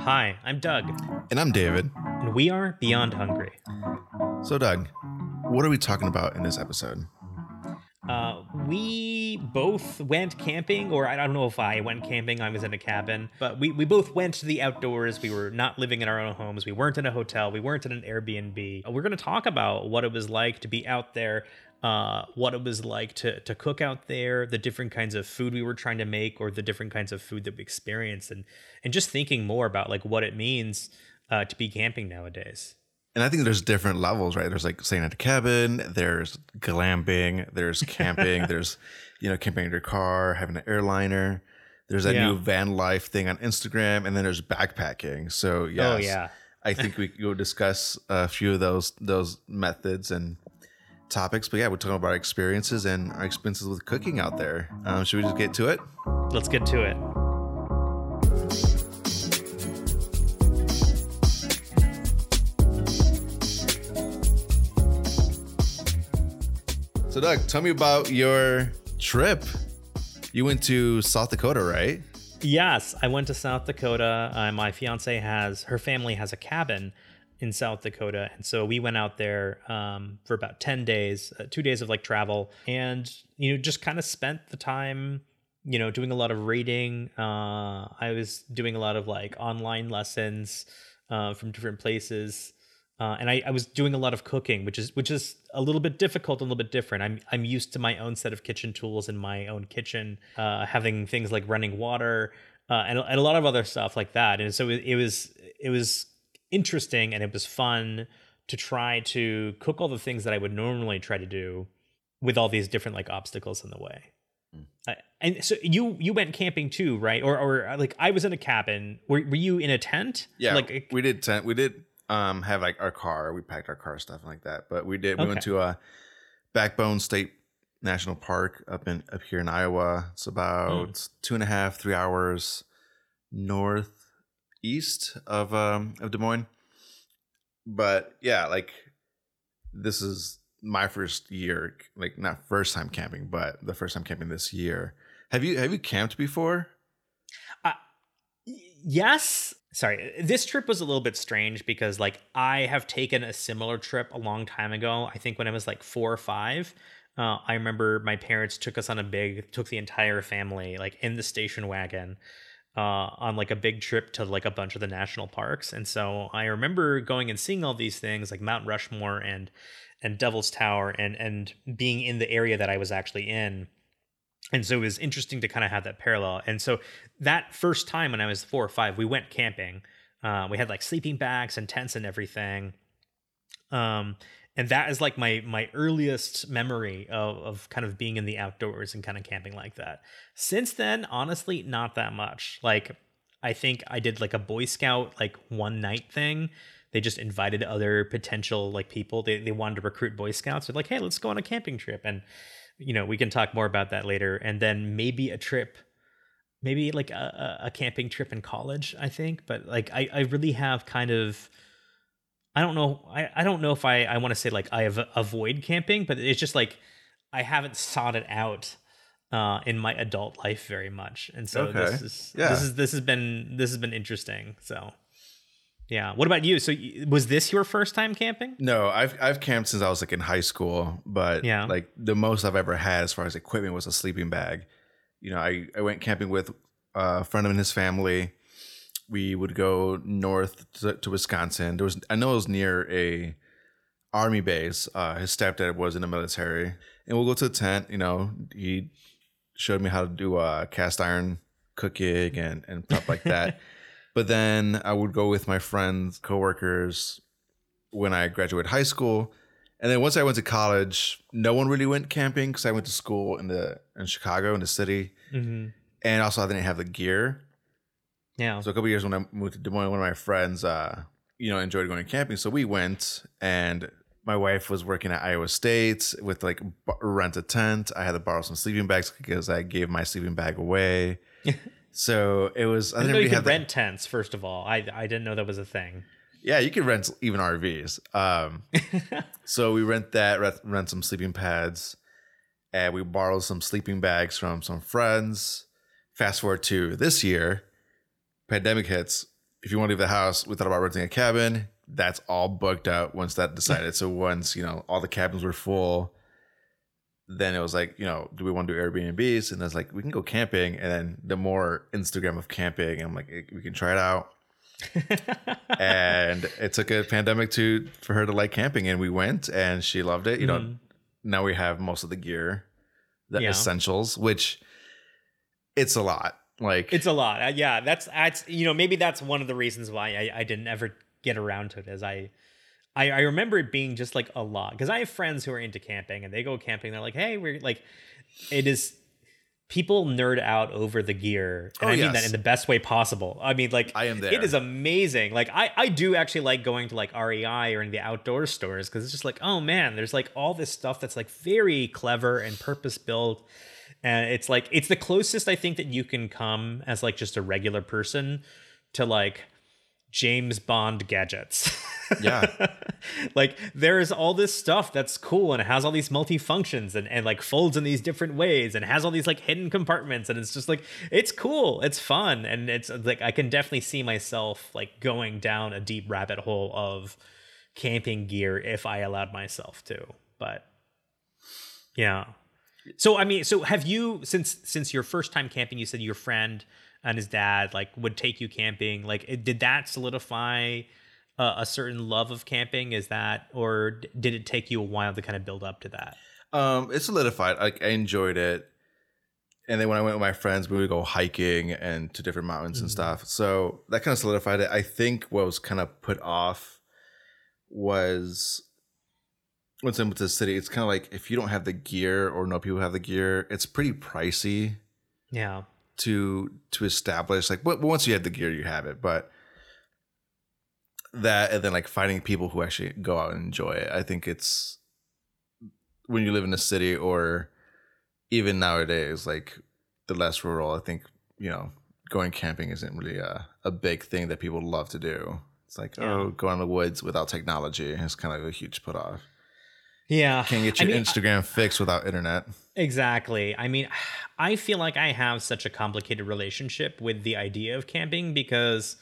Hi, I'm Doug, And I'm David. and we are Beyond Hungry. So, Doug, what are we talking about in this episode? Uh, we both went camping, or I don't know if I went camping, I was in a cabin, but we, we both went to the outdoors. We were not living in our own homes. We weren't in a hotel. We weren't in an Airbnb. We're going to talk about what it was like to be out there, uh, what it was like to, to cook out there, the different kinds of food we were trying to make, or the different kinds of food that we experienced, and, and just thinking more about like what it means uh, to be camping nowadays. And I think there's different levels, right? There's like staying at a cabin, there's glamping, there's camping, there's, you know, camping in your car, having an airliner. There's that Yeah. new van life thing on Instagram, and then there's backpacking. So, yes, Oh, yeah. I think we will discuss a few of those those methods and topics. But yeah, we're talking about our experiences and our experiences with cooking out there. Um, should we just get to it? Let's get to it. So, Doug, tell me about your trip. You went to South Dakota, right? Yes, I went to South Dakota. Uh, my fiance has her family has a cabin in South Dakota, and so we went out there um, for about ten days, uh, two days of like travel, and you know just kind of spent the time, you know, doing a lot of reading. Uh, I was doing a lot of like online lessons uh, from different places. Uh, and I, I was doing a lot of cooking, which is which is a little bit difficult, a little bit different. I'm I'm used to my own set of kitchen tools in my own kitchen, uh, having things like running water uh, and and a lot of other stuff like that. And so it, it was it was interesting and it was fun to try to cook all the things that I would normally try to do with all these different like obstacles in the way. Uh, and so you you went camping too, right? Or or uh, like I was in a cabin. Were were you in a tent? Yeah, Like we did. Tent, we did um, have like our car. We packed our car stuff and like that. But we did. We went to a Backbone State National Park up in up here in Iowa. It's about Mm. two and a half, three hours northeast of um, of Des Moines. But yeah, like this is my first year, like not first time camping, but the first time camping this year. Have you have you camped before? Uh, yes sorry this trip was a little bit strange because like i have taken a similar trip a long time ago i think when i was like four or five uh, i remember my parents took us on a big took the entire family like in the station wagon uh, on like a big trip to like a bunch of the national parks. And so i remember going and seeing all these things like mount rushmore and and devil's tower and and being in the area that i was actually in. And so it was interesting to kind of have that parallel. And so that first time when i was four or five we went camping. Uh, we had like sleeping bags and tents and everything. Um, and that is like my my earliest memory of, of kind of being in the outdoors and kind of camping like that. Since then honestly not that much. Like i think i did like a boy scout like one night thing. They just invited other potential like people. They, they wanted to recruit boy scouts. They're like hey let's go on a camping trip. And you know we can talk more about that later. And then maybe a trip maybe like a, a camping trip in college i think. But like i, I really have kind of i don't know i, I don't know if i, I want to say like i have avoid camping but it's just like i haven't sought it out uh, in my adult life very much and so this is Yeah. this is this has been this has been interesting so yeah what about you so was this your first time camping No, I've I've camped since I was like in high school, but Yeah. like the most I've ever had as far as equipment was a sleeping bag. You know, I, I went camping with a friend of and his family. We would go north to, to Wisconsin. There was I know it was near a army base. Uh, his stepdad was in the military, and we'll go to the tent. You know, he showed me how to do uh, cast iron cooking and and stuff like that. but then I would go with my friends, coworkers, when I graduated high school. And then once I went to college, no one really went camping because I went to school in the in Chicago in the city, mm-hmm. and also I didn't have the gear. Yeah So a couple years when I moved to Des Moines, one of my friends, uh, you know, enjoyed going camping, so we went. And my wife was working at Iowa State with like b- rent a tent. I had to borrow some sleeping bags because I gave my sleeping bag away. so it was. I I didn't know you could rent tents. First of all, I I didn't know that was a thing. Yeah, you can rent even RVs. Um, so we rent that, rent, rent some sleeping pads, and we borrowed some sleeping bags from some friends. Fast forward to this year, pandemic hits. if you want to leave the house, we thought about renting a cabin. That's all booked out once that decided. so once you know all the cabins were full, then it was like, you know, do we want to do Airbnbs? And I was like, we can go camping. And then the more Instagram of camping, I'm like, we can try it out. and it took a pandemic to for her to like camping, and we went, and she loved it. You know, Mhm. now we have most of the gear, the Yeah. essentials, which it's a lot. Like It's a lot. Uh, yeah, that's that's you know maybe that's one of the reasons why I, I didn't ever get around to it. As I, I I remember it being just like a lot because I have friends who are into camping and they go camping. They're like, hey, we're like, it is. People nerd out over the gear, and Oh, I mean that in the best way possible. I mean, like I am It it is amazing. Like I, I do actually like going to like REI or in the outdoor stores because it's just like, oh man, there's like all this stuff that's like very clever and purpose built. And it's like it's the closest I think that you can come as like just a regular person to like James Bond gadgets. Yeah. like there's all this stuff that's cool and it has all these multi-functions and, and like folds in these different ways and has all these like hidden compartments and it's just like it's cool it's fun and it's like i can definitely see myself like going down a deep rabbit hole of camping gear if i allowed myself to but yeah so i mean so have you since since your first time camping you said your friend and his dad like would take you camping like it, did that solidify uh, a certain love of camping is that or did it take you a while to kind of build up to that Um, it solidified. Like I enjoyed it. And then when I went with my friends, we would go hiking and to different mountains and Mhm. stuff. So that kind of solidified it. I think what was kind of put off was once I'm with the city, it's kind of like if you don't have the gear or no people have the gear, it's pretty pricey yeah to to establish. Like, but once you have the gear, you have it. But that and then like finding people who actually go out and enjoy it. I think it's when you live in a city or even nowadays, like the less rural, I think, you know, going camping isn't really a, a big thing that people love to do. It's like, Yeah. oh, go in the woods without technology is kind of a huge put off. Yeah Can't get I your mean, Instagram fixed without internet. Exactly. I mean, I feel like I have such a complicated relationship with the idea of camping because,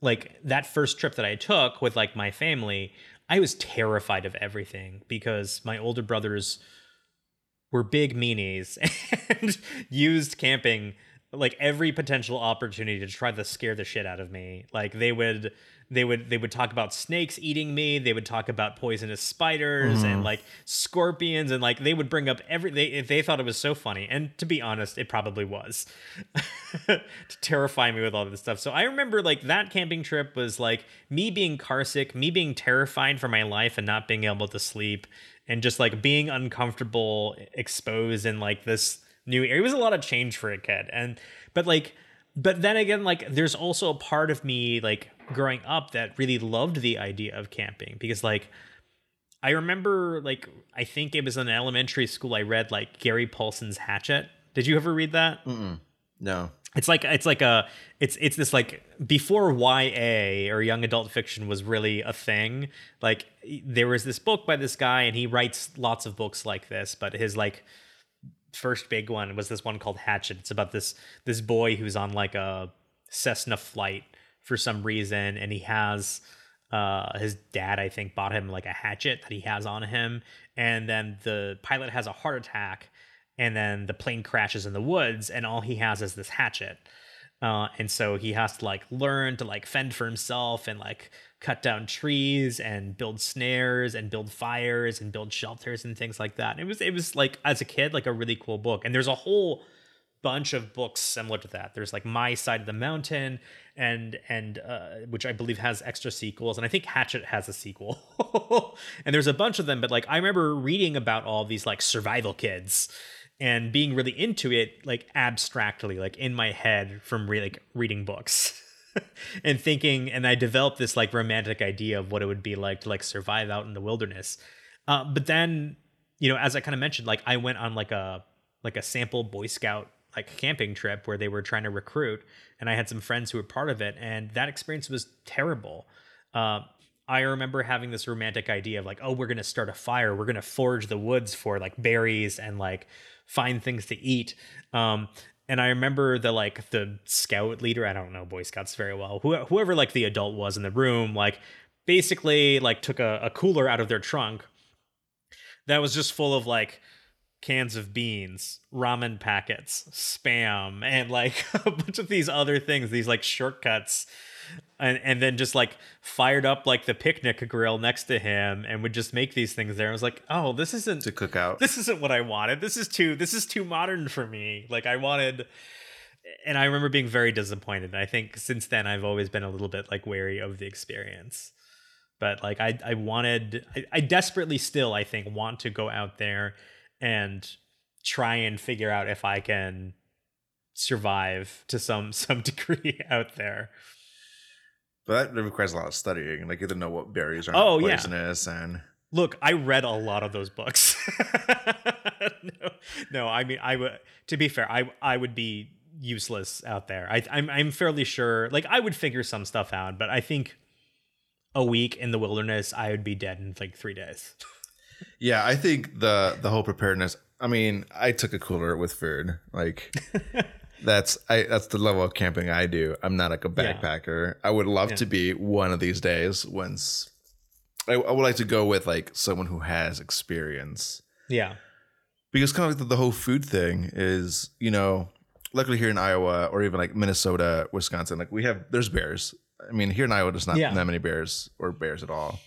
like, that first trip that I took with like my family, I was terrified of everything because my older brothers were big meanies and used camping like every potential opportunity to try to scare the shit out of me. Like they would they would they would talk about snakes eating me, they would talk about poisonous spiders and Mhm. like scorpions and like they would bring up every they they thought it was so funny. And to be honest, it probably was. to terrify me with all this stuff. So I remember like that camping trip was like me being carsick, me being terrified for my life and not being able to sleep and just like being uncomfortable exposed in like this new area. It was a lot of change for a kid. And but like but then again like there's also a part of me like growing up that really loved the idea of camping because like I remember like I think it was in elementary school I read like Gary Paulsen's Hatchet. Did you ever read that? Mm-mm. No. It's like it's like a it's it's this like before YA or young adult fiction was really a thing. Like there was this book by this guy and he writes lots of books like this, but his like first big one was this one called Hatchet. It's about this this boy who's on like a Cessna flight for some reason and he has uh his dad I think bought him like a hatchet that he has on him and then the pilot has a heart attack and then the plane crashes in the woods and all he has is this hatchet uh, and so he has to like learn to like fend for himself and like cut down trees and build snares and build fires and build shelters and things like that. And it was it was like as a kid like a really cool book. And there's a whole bunch of books similar to that. There's like My Side of the Mountain and and uh, which I believe has extra sequels and I think Hatchet has a sequel. and there's a bunch of them but like I remember reading about all these like survival kids and being really into it like abstractly like in my head from re- like reading books and thinking and i developed this like romantic idea of what it would be like to like survive out in the wilderness uh, but then you know as i kind of mentioned like i went on like a like a sample boy scout like camping trip where they were trying to recruit and i had some friends who were part of it and that experience was terrible uh, I remember having this romantic idea of like, oh, we're gonna start a fire. We're gonna forage the woods for like berries and like find things to eat. Um, and I remember the like the scout leader. I don't know Boy Scouts very well. Who, whoever like the adult was in the room, like basically like took a, a cooler out of their trunk that was just full of like cans of beans, ramen packets, spam, and like a bunch of these other things, these like shortcuts. And and then just like fired up like the picnic grill next to him and would just make these things there. I was like, oh, this isn't to cook out. This isn't what I wanted. This is too this is too modern for me. Like I wanted and I remember being very disappointed. I think since then I've always been a little bit like wary of the experience. But like I I wanted I, I desperately still I think want to go out there and try and figure out if I can survive to some some degree out there. But that requires a lot of studying. Like you have to know what berries are Oh, yeah. poisonous and Look, I read a lot of those books. no, no, I mean, I would. To be fair, I I would be useless out there. I, I'm I'm fairly sure. Like, I would figure some stuff out, but I think a week in the wilderness, I would be dead in like three days. yeah, I think the the whole preparedness. I mean, I took a cooler with food. Like that's I that's the level of camping I do. I'm not like a backpacker. I would love Yeah. to be one of these days. Once I, I would like to go with like someone who has experience. yeah, because kind of like the, the whole food thing is you know luckily here in iowa or even like minnesota wisconsin like we have there's bears i mean here in iowa there's not Yeah. that many bears or bears at all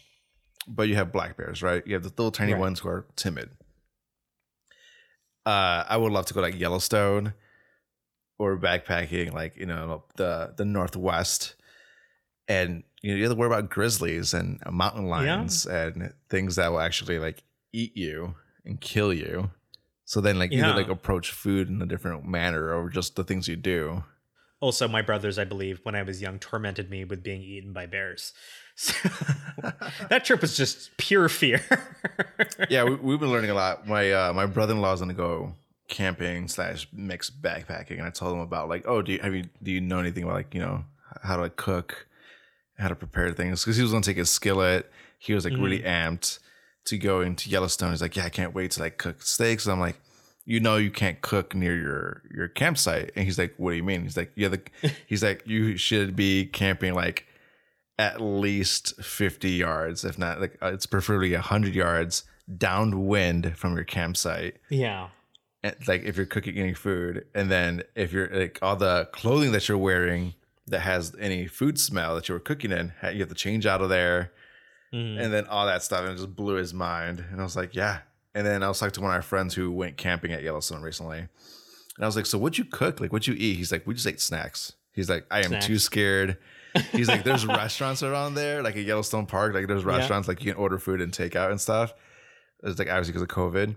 but you have black bears right? You have the little tiny Right. ones who are timid. Uh i would love to go like yellowstone or backpacking like you know the the northwest. And you know you have to worry about grizzlies and mountain lions and things that will actually like eat you and kill you. So then like Yeah. either like approach food in a different manner or just the things you do Also, my brothers, I believe, when I was young, tormented me with being eaten by bears. So that trip was just pure fear. yeah we, we've been learning a lot. My uh my brother-in-law is gonna go camping slash mixed backpacking and i told him about like oh do you have you do you know anything about like you know how to like cook how to prepare things? Because he was gonna take his skillet. He was like really amped to go into yellowstone. He's like yeah i can't wait to like cook steaks. I'm like you know you can't cook near your your campsite. And he's like what do you mean? He's like yeah the he's like you should be camping like at least 50 yards if not like uh, it's preferably 100 yards downwind from your campsite. Yeah. and, like if you're cooking any food. And then if you're like all the clothing that you're wearing that has any food smell that you were cooking in you have to change out of there. Mhm. and then all that stuff and it just blew his mind. And i was like yeah and then i was talking to one of our friends who went camping at yellowstone recently. And i was like so what'd you cook? Like what'd you eat? He's like we just ate snacks. He's like i am Snacks. too scared. He's like there's restaurants around there like at yellowstone park like there's Yeah. restaurants like you can order food and take out and stuff. It's like obviously because of covid.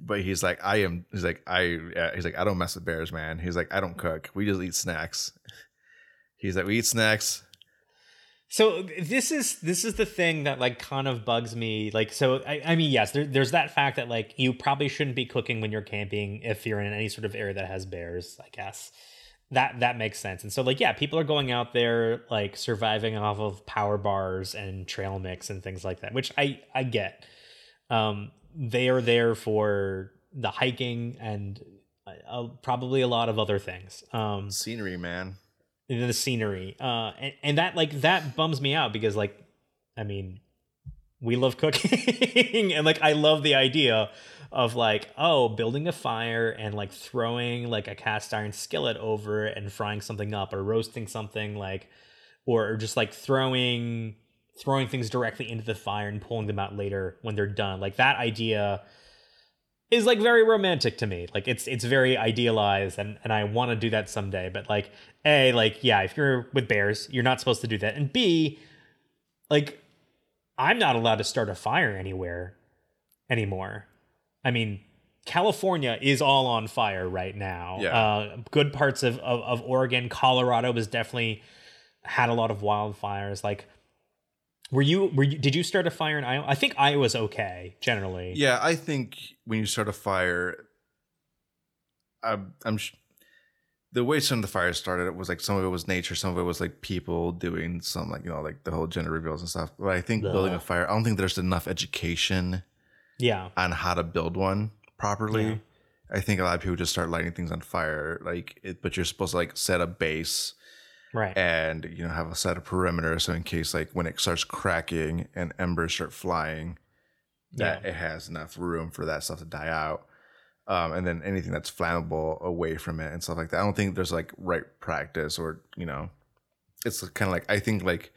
But he's like i am he's like i yeah, he's like i don't mess with bears man. He's like i don't cook. We just eat snacks. He's like we eat snacks So this is this is the thing that like kind of bugs me. Like, so I, I mean, yes, there, there's that fact that like you probably shouldn't be cooking when you're camping if you're in any sort of area that has bears. I guess that that makes sense. And so like yeah, people are going out there like surviving off of power bars and trail mix and things like that, which I I get. Um, they are there for the hiking and uh, probably a lot of other things. Um, scenery man and the scenery uh and, and that like that bums me out because like i mean we love cooking and like i love the idea of like oh building a fire and like throwing like a cast iron skillet over and frying something up or roasting something like or just like throwing throwing things directly into the fire and pulling them out later when they're done. Like that idea is like very romantic to me. Like it's it's very idealized and and i want to do that someday but like a like yeah if you're with bears you're not supposed to do that. And b like i'm not allowed to start a fire anywhere anymore. I mean california is all on fire right now. Yeah. uh good parts of, of of oregon colorado has definitely had a lot of wildfires. Like were you were you did you start a fire in iowa i think iowa's okay generally Yeah, I think when you start a fire, I'm, I'm sh- the way some of the fires started. It was like some of it was nature, some of it was like people doing some like you know like the whole gender reveals and stuff. But I think building a fire, I don't think there's enough education yeah on how to build one properly. Yeah. I think a lot of people just start lighting things on fire, like it, but you're supposed to like set a base Right. and you know have a set of perimeter, so in case like when it starts cracking and embers start flying, that Yeah. it has enough room for that stuff to die out. Um, and then anything that's flammable away from it and stuff like that. I don't think there's like right practice or you know, it's kind of like I think like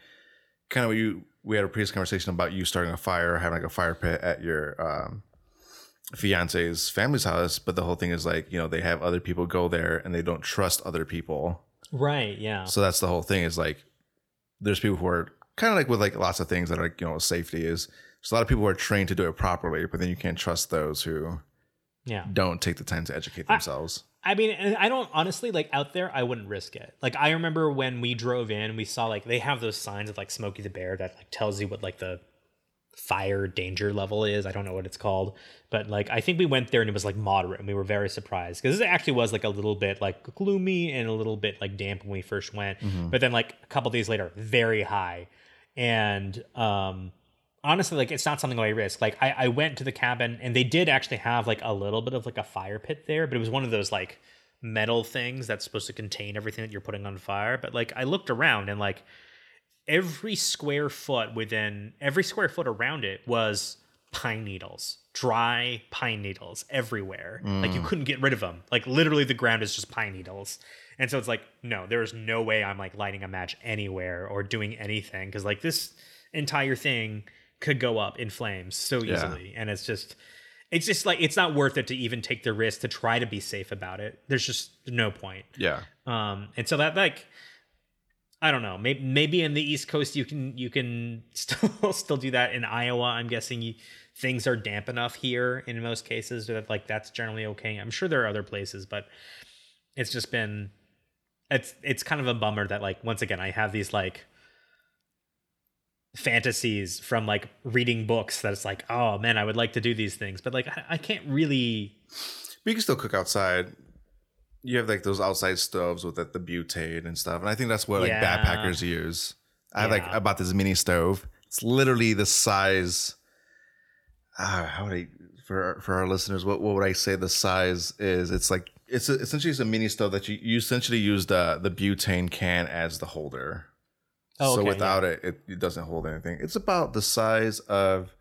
kind of what you we had a previous conversation about you starting a fire, having like a fire pit at your um, fiance's family's house, but the whole thing is like you know they have other people go there and they don't trust other people. Right. Yeah. So that's the whole thing is like there's people who are kind of like with like lots of things that are like, you know safety is there's a lot of people who are trained to do it properly, but then you can't trust those who Yeah. don't take the time to educate themselves. I mean, I don't honestly like out there. I wouldn't risk it. Like I remember when we drove in, we saw like they have those signs of like Smokey the Bear that like tells you what like the fire danger level is. I don't know what it's called, but like I think we went there and it was like moderate, and we were very surprised because it actually was like a little bit like gloomy and a little bit like damp when we first went. But then like a couple days later, very high, and um honestly like it's not something I risk. Like I, I went to the cabin and they did actually have like a little bit of like a fire pit there, but it was one of those like metal things that's supposed to contain everything that you're putting on fire. But like I looked around and like every square foot within every square foot around it was pine needles, dry pine needles everywhere. Like you couldn't get rid of them. Like literally the ground is just pine needles. And so it's like, no, there is no way I'm like lighting a match anywhere or doing anything because like this entire thing could go up in flames so Yeah. easily. And it's just, it's just like it's not worth it to even take the risk to try to be safe about it. There's just no point. Yeah. Um, and so that like, I don't know. Maybe maybe in the East Coast you can you can still still do that. In Iowa, I'm guessing you, things are damp enough here in most cases that like that's generally okay. I'm sure there are other places, but it's just been it's it's kind of a bummer that like once again I have these like fantasies from like reading books that it's like oh man I would like to do these things, but like I, I can't really But you can still cook outside. You have like those outside stoves with like, the butane and stuff, and I think that's what like Yeah. backpackers use. I have like Yeah. I bought this mini stove. It's literally the size. Ah, how would I for for our listeners? What what would I say the size is? It's like it's a, essentially it's a mini stove that you you essentially use the the butane can as the holder. Oh, so okay, without it, it, it doesn't hold anything. It's about the size of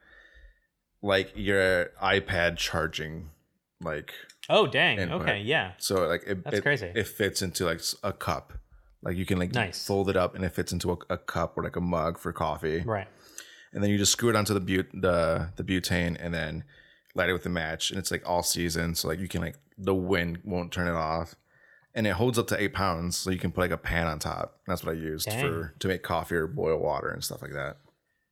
like your iPad charging, like oh dang okay yeah so like it, That's it, crazy. It fits into like a cup. Like you can like Nice. fold it up and it fits into a, a cup or like a mug for coffee. right And then you just screw it onto the but the the butane and then light it with a match. And it's like all season, so like you can like the wind won't turn it off. And it holds up to eight pounds, so you can put like a pan on top. That's what I used Dang. for to make coffee or boil water and stuff like that.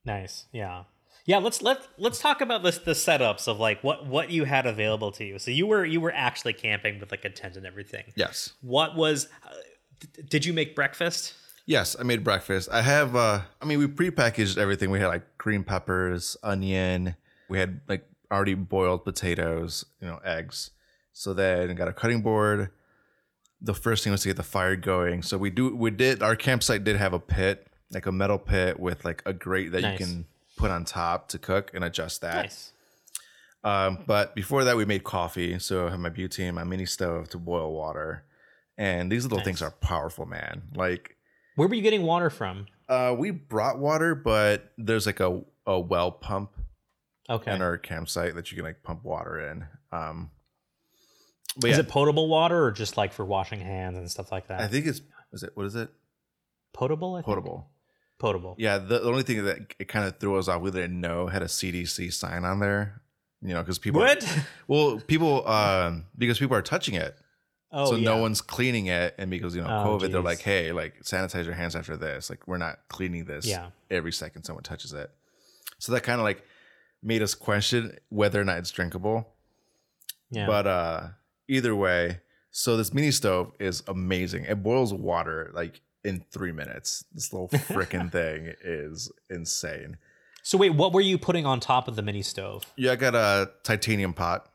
Nice. Yeah. Yeah, let's let let's talk about this the setups of like what what you had available to you. So you were you were actually camping with like a tent and everything. Yes. What was uh, d- did you make breakfast? Yes, I made breakfast. I have uh I mean we prepackaged everything. We had like green peppers, onion, we had like already boiled potatoes, you know, eggs. So then got a cutting board. The first thing was to get the fire going. So we do we did our campsite did have a pit, like a metal pit with like a grate that Nice. you can put on top to cook and adjust that. Nice. Um, but before that, we made coffee. So I have my butane, my mini stove to boil water. And these little things are powerful, man. Like Where were you getting water from? uh, we brought water, but there's like a, a well pump Okay. in our campsite that you can like pump water in. Um, but Is yeah, it potable water or just like for washing hands and stuff like that? I think it's is it what is it potable. I think? potable? Potable. Yeah, the, the only thing that it kind of threw us off, we didn't know had a CDC sign on there. You know, because people What? well people um because people are touching it, Oh, so yeah. no one's cleaning it, and because you know Oh, COVID, they're like, hey, like sanitize your hands after this. Like we're not cleaning this. Yeah. every second someone touches it. So that kind of like made us question whether or not it's drinkable. Yeah. But uh either way, so this mini stove is amazing. It boils water like in three minutes. This little freaking thing is insane. so wait, what were you putting on top of the mini stove? Yeah, I got a titanium pot.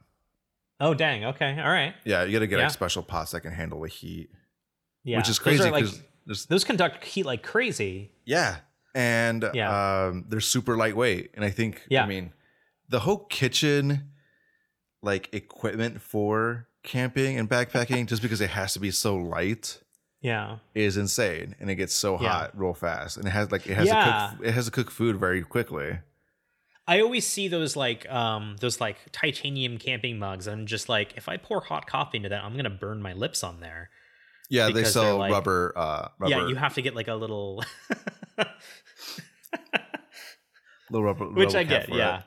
Oh, dang. Okay. All right. Yeah, you gotta get Yeah. like special pots that can handle the heat. Yeah. Which is crazy are, like because those conduct heat like crazy. Yeah. And Yeah. um they're super lightweight. And I think Yeah. I mean the whole kitchen like equipment for camping and backpacking just because it has to be so light Yeah. is insane and it gets so Yeah. hot real fast and it has like it has Yeah. to cook it has to cook food very quickly. I always see those like um those like titanium camping mugs. and I'm just like, if I pour hot coffee into that, I'm gonna burn my lips on there. Yeah, they sell like- rubber uh rubber Yeah, you have to get like a little little rubber which rubber I get, for it. yeah.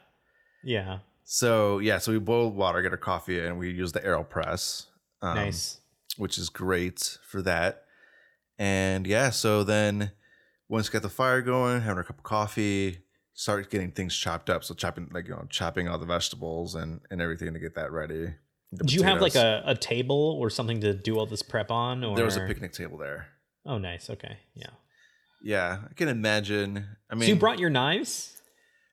Yeah. So yeah, so we boil water, get our coffee, and we use the AeroPress, um, nice. Which is great for that. And yeah, so then once we get the fire going, having a cup of coffee, start getting things chopped up. So chopping like you know chopping all the vegetables and and everything to get that ready. The Do you have like a, a table or something to do all this prep on? Or There was a picnic table there. Oh nice, okay. Yeah. Yeah, I can imagine. I mean, so you brought your knives?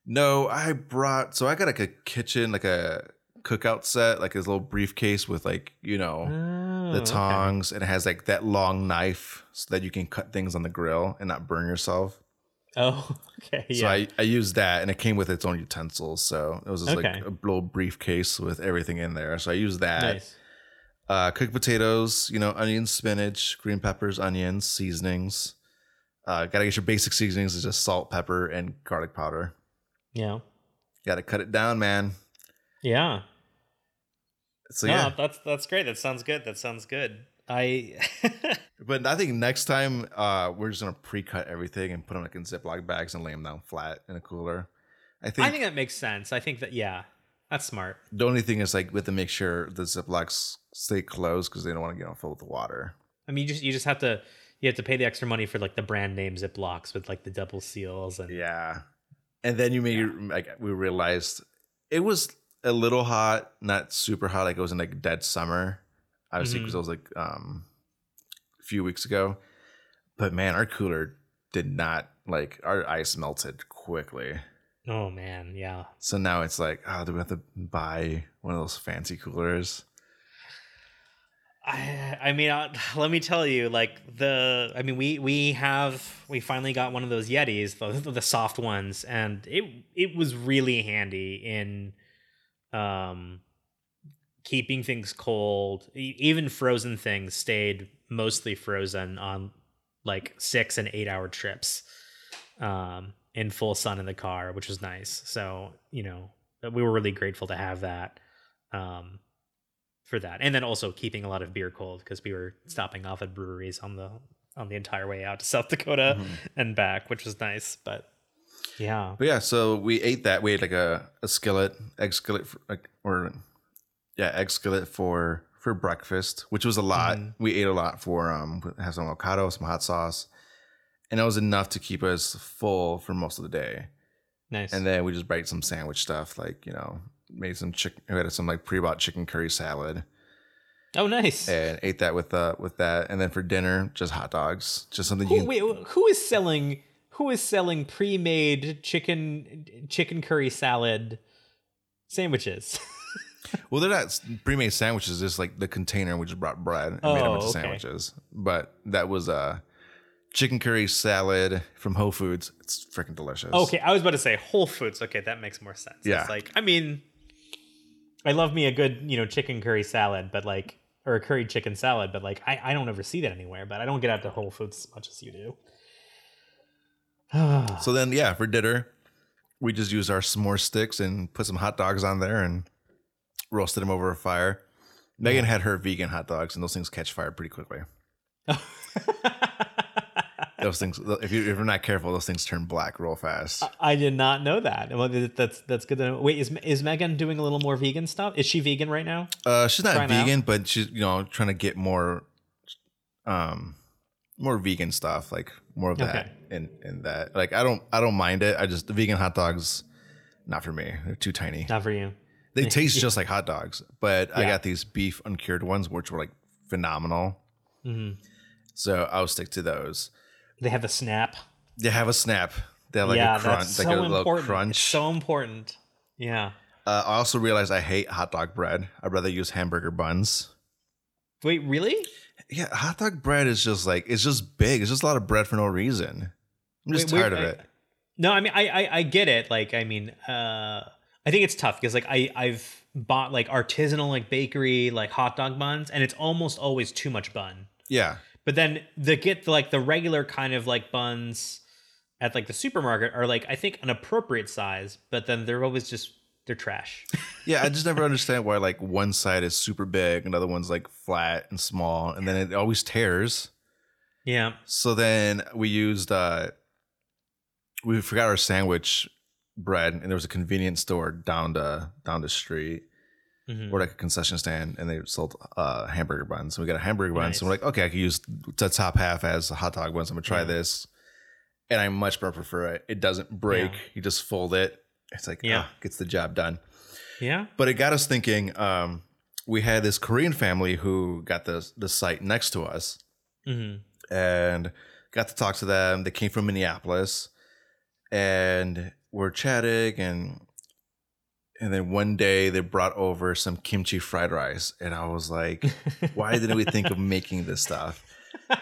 No, I brought so I got like a kitchen, like a cookout set, like this little briefcase with like you know Oh, the okay. tongs, and it has like that long knife so that you can cut things on the grill and not burn yourself. Oh, okay. Yeah. So I I used that, and it came with its own utensils. So it was just Okay. like a little briefcase with everything in there. So I used that. nice. Uh, cooked potatoes, you know, onions, spinach, green peppers, onions, seasonings. Uh, gotta get your basic seasonings. Is just salt, pepper, and garlic powder. Yeah. Gotta cut it down, man. Yeah. So no, yeah, that's that's great. That sounds good. That sounds good. I but I think next time uh, we're just gonna pre-cut everything and put them like in Ziploc bags and lay them down flat in a cooler. I think, I think that makes sense. I think that yeah, that's smart. the only thing is like we have to make sure the Ziplocs stay closed because they don't want to get them full with water. I mean, you just you just have to you have to pay the extra money for like the brand name Ziplocs with like the double seals and Yeah, and then you made like we realized it was a little hot, not super hot, like it was in like dead summer. Obviously, because it was like um a few weeks ago. But man, our cooler did not like our ice melted quickly. oh man, yeah. So now it's like, oh, do we have to buy one of those fancy coolers? I I mean, uh, let me tell you, like the I mean, we we have we finally got one of those Yetis, the the soft ones, and it it was really handy in um keeping things cold. E- Even frozen things stayed mostly frozen on like six and eight hour trips um in full sun in the car, which was nice. So you know we were really grateful to have that. Um, for that and then also keeping a lot of beer cold because we were stopping off at breweries on the on the entire way out to south dakota Mhm. and back which was nice but yeah But yeah, so we ate that. We ate like a, a skillet, egg skillet, for, like or yeah, egg skillet for for breakfast, which was a lot. Mhm. We ate a lot for um, have some avocado, some hot sauce, and that was enough to keep us full for most of the day. nice And then we just baked some sandwich stuff, like you know, made some chicken. We had some like pre-bought chicken curry salad, oh nice and ate that with uh with that. And then for dinner, just hot dogs, just something you can wait who is selling who is selling pre-made chicken chicken curry salad sandwiches Well, they're not pre-made sandwiches. Just like the container, we just brought bread and made a Oh, bunch of oh, sandwiches. But that was a chicken curry salad from Whole Foods. It's freaking delicious. okay i was about to say whole foods okay that makes more sense Yeah. it's like i mean i love me a good you know chicken curry salad but like or a curry chicken salad but like i, I don't ever see that anywhere but i don't get out to whole foods as much as you do So then, yeah, for dinner, we just used our s'more sticks and put some hot dogs on there and roasted them over a fire. Megan had her vegan hot dogs, and those things catch fire pretty quickly. Those things, if, you, if you're not careful, those things turn black real fast. I did not know that. Well, that's that's good to know. Wait, is is Megan doing a little more vegan stuff? Is she vegan right now? Uh, she's not out? vegan, but she's you know trying to get more, um, more vegan stuff, like more of that Okay. in in that. Like I don't I don't mind it. I just the vegan hot dogs, not for me. They're too tiny. Not for you. They taste just like hot dogs, but I got these beef uncured ones, which were like phenomenal. hmm So I'll stick to those. They have a snap. They have a snap. They have like yeah, a crunch, that's like so a little important. It's crunch. so important. Yeah. uh, I also realized I hate hot dog bread. I'd rather use hamburger buns. Wait, really? Yeah, hot dog bread is just like it's just big. It's just a lot of bread for no reason. I'm just Wait, tired of I- it. No, I mean, I, I I get it. Like, I mean, uh, I think it's tough because like I I've bought like artisanal like bakery like hot dog buns and it's almost always too much bun. Yeah. But then the get the, like the regular kind of like buns at like the supermarket are like I think an appropriate size, but then they're always just they're trash. Yeah, I just never understand why like one side is super big, another one's like flat and small, and then it always tears. yeah. So then we used uh we forgot our sandwich bread and there was a convenience store down the down the street Mhm. or like a concession stand and they sold uh hamburger buns. So we got a hamburger bun. So we're like, okay, I could use the top half as a hot dog buns. I'm gonna try Yeah. this. And I much prefer it. It doesn't break. Yeah. You just fold it. It's like Yeah. yeah, gets the job done. Yeah. But it got us thinking. Um, we had this Korean family who got the the site next to us, hmm and got to talk to them. They came from Minneapolis, and we're chatting, and and then one day they brought over some kimchi fried rice, and I was like, why didn't we think of making this stuff?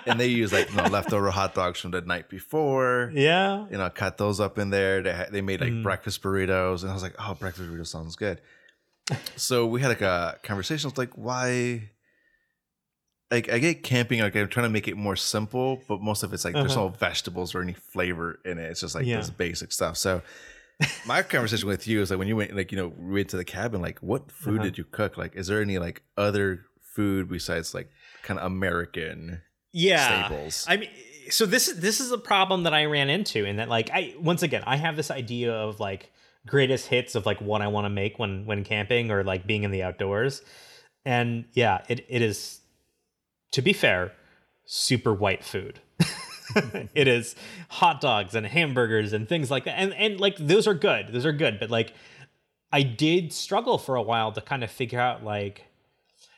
And they use like you know, leftover hot dogs from the night before. Yeah. You know, cut those up in there. They had, they made like Mm. breakfast burritos, and I was like, "Oh, breakfast burrito sounds good." so we had like a conversation. I was like, "Why?" Like I get camping, like I'm trying to make it more simple, but most of it's like there's Uh-huh. no vegetables or any flavor in it. It's just like Yeah. this basic stuff. So my conversation with you is like when you went, like you know, we went to the cabin. Like, what food Uh-huh. did you cook? Like, is there any like other food besides like kind of American Yeah. staples? I mean, so this is this is a problem that I ran into, in that like I once again I have this idea of like greatest hits of like what I want to make when when camping or like being in the outdoors, and yeah, it it is to be fair, super white food. it is hot dogs and hamburgers and things like that, and and like those are good, those are good, but like I did struggle for a while to kind of figure out like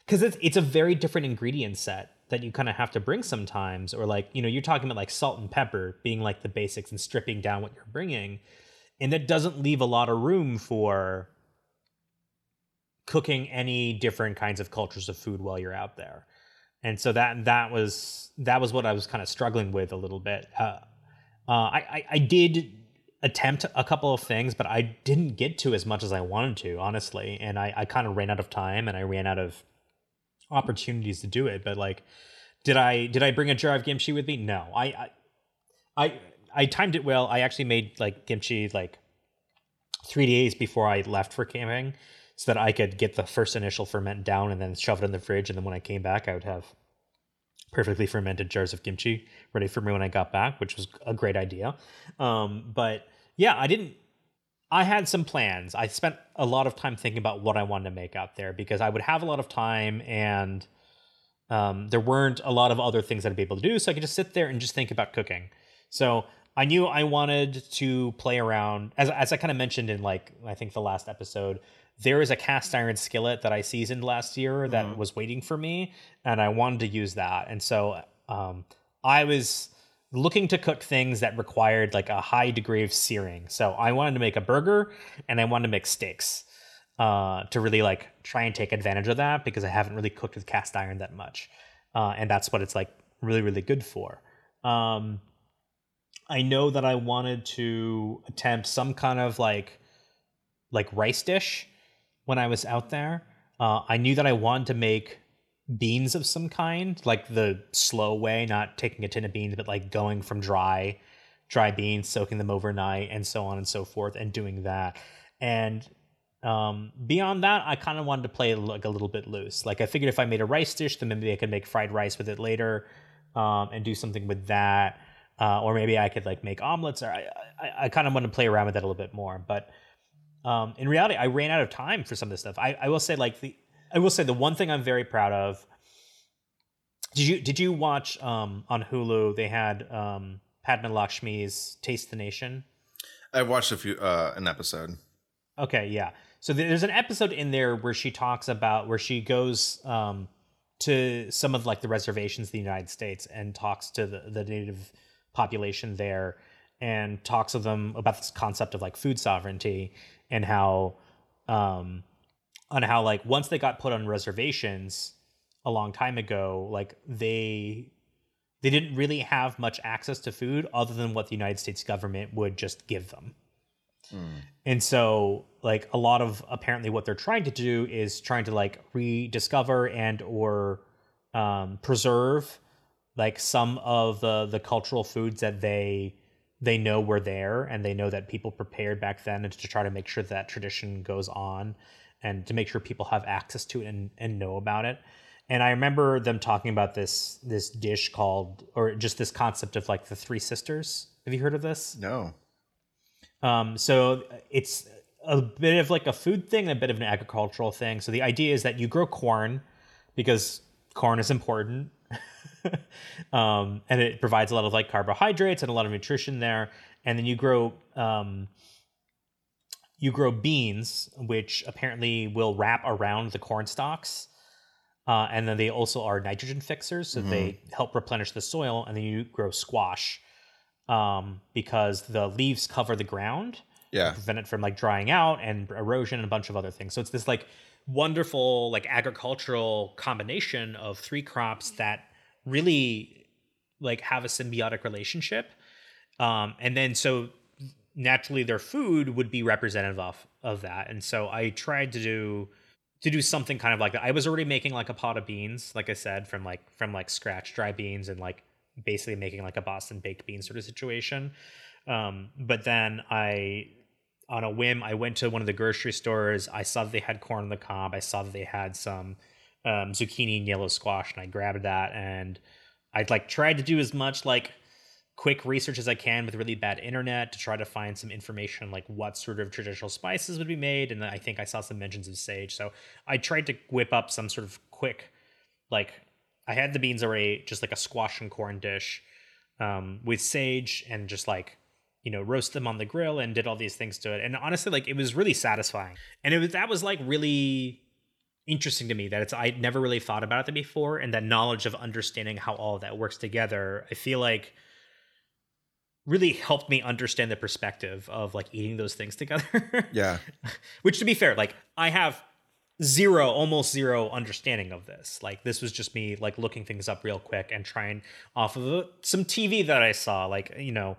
because it's it's a very different ingredient set that you kind of have to bring sometimes or like you know you're talking about like salt and pepper being like the basics and stripping down what you're bringing and that doesn't leave a lot of room for cooking any different kinds of cultures of food while you're out there. And so that that was that was what i was kind of struggling with a little bit. Uh, uh, I, I i did attempt a couple of things but i didn't get to as much as i wanted to honestly and i i kind of ran out of time and i ran out of opportunities to do it but like did i did i bring a jar of kimchi with me? No. I i i, I timed it well. I actually made like kimchi like three days before i left for camping so that i could get the first initial ferment down and then shove it in the fridge and then when i came back i would have perfectly fermented jars of kimchi ready for me when i got back which was a great idea. Um, but yeah i didn't I had some plans. I spent a lot of time thinking about what I wanted to make out there because I would have a lot of time and um, there weren't a lot of other things I'd be able to do. So I could just sit there and just think about cooking. So I knew I wanted to play around, as, as I kind of mentioned in like, I think the last episode, there is a cast iron skillet that I seasoned last year that was waiting for me and I wanted to use that. And so um, I was looking to cook things that required like a high degree of searing. So I wanted to make a burger and I wanted to make steaks uh, to really like try and take advantage of that because I haven't really cooked with cast iron that much. Uh, and that's what it's like really, really good for. Um, I know that I wanted to attempt some kind of like like rice dish when I was out there. Uh, I knew that I wanted to make beans of some kind, like the slow way, not taking a tin of beans, but like going from dry, dry beans, soaking them overnight, and so on and so forth, and doing that. And um, beyond that, I kind of wanted to play like a little bit loose. Like I figured if I made a rice dish, then maybe I could make fried rice with it later, um, and do something with that. Uh, or maybe I could like make omelets, or I, I, I kind of want to play around with that a little bit more. But um, in reality, I ran out of time for some of this stuff. I, I will say, like the, I will say the one thing I'm very proud of. Did you did you watch um, on Hulu? They had um, Padma Lakshmi's Taste the Nation. I watched a few uh an episode. Okay, yeah. So there's an episode in there where she talks about where she goes um, to some of like the reservations in the United States and talks to the, the native population there and talks to them about this concept of like food sovereignty and how um on how like once they got put on reservations a long time ago like they they didn't really have much access to food other than what the United States government would just give them. And so like a lot of apparently what they're trying to do is trying to like rediscover and or um, preserve like some of the the cultural foods that they they know were there and they know that people prepared back then and to try to make sure that tradition goes on and to make sure people have access to it and, and know about it and i remember them talking about this this dish called or just this concept of like the three sisters have you heard of this No. um, so it's a bit of like a food thing, a bit of an agricultural thing. So the idea is that you grow corn because corn is important. um, and it provides a lot of like carbohydrates and a lot of nutrition there. And then you grow um, you grow beans, which apparently will wrap around the corn stalks. Uh, and then they also are nitrogen fixers, so they help replenish the soil. And then you grow squash um, because the leaves cover the ground Yeah. prevent it from like drying out and erosion and a bunch of other things. So it's this like wonderful like agricultural combination of three crops that really like have a symbiotic relationship. Um, and then so naturally their food would be representative of of that. And so I tried to do to do something kind of like that. I was already making like a pot of beans, like I said, from like from like scratch dry beans and like basically making like a Boston baked bean sort of situation. Um, but then I on a whim, I went to one of the grocery stores. I saw that they had corn on the cob. I saw that they had some um, zucchini and yellow squash, and I grabbed that. And I'd like tried to do as much like quick research as I can with really bad internet to try to find some information like what sort of traditional spices would be made. And I think I saw some mentions of sage. So I tried to whip up some sort of quick, like I had the beans already, just like a squash and corn dish um, with sage and just like you know roast them on the grill and did all these things to it and honestly like it was really satisfying and it was that was like really interesting to me that it's i never really thought about it before and that knowledge of understanding how all of that works together i feel like really helped me understand the perspective of like eating those things together. Yeah. which to be fair like i have zero almost zero understanding of this. Like this was just me like looking things up real quick and trying off of uh, some tv that i saw like you know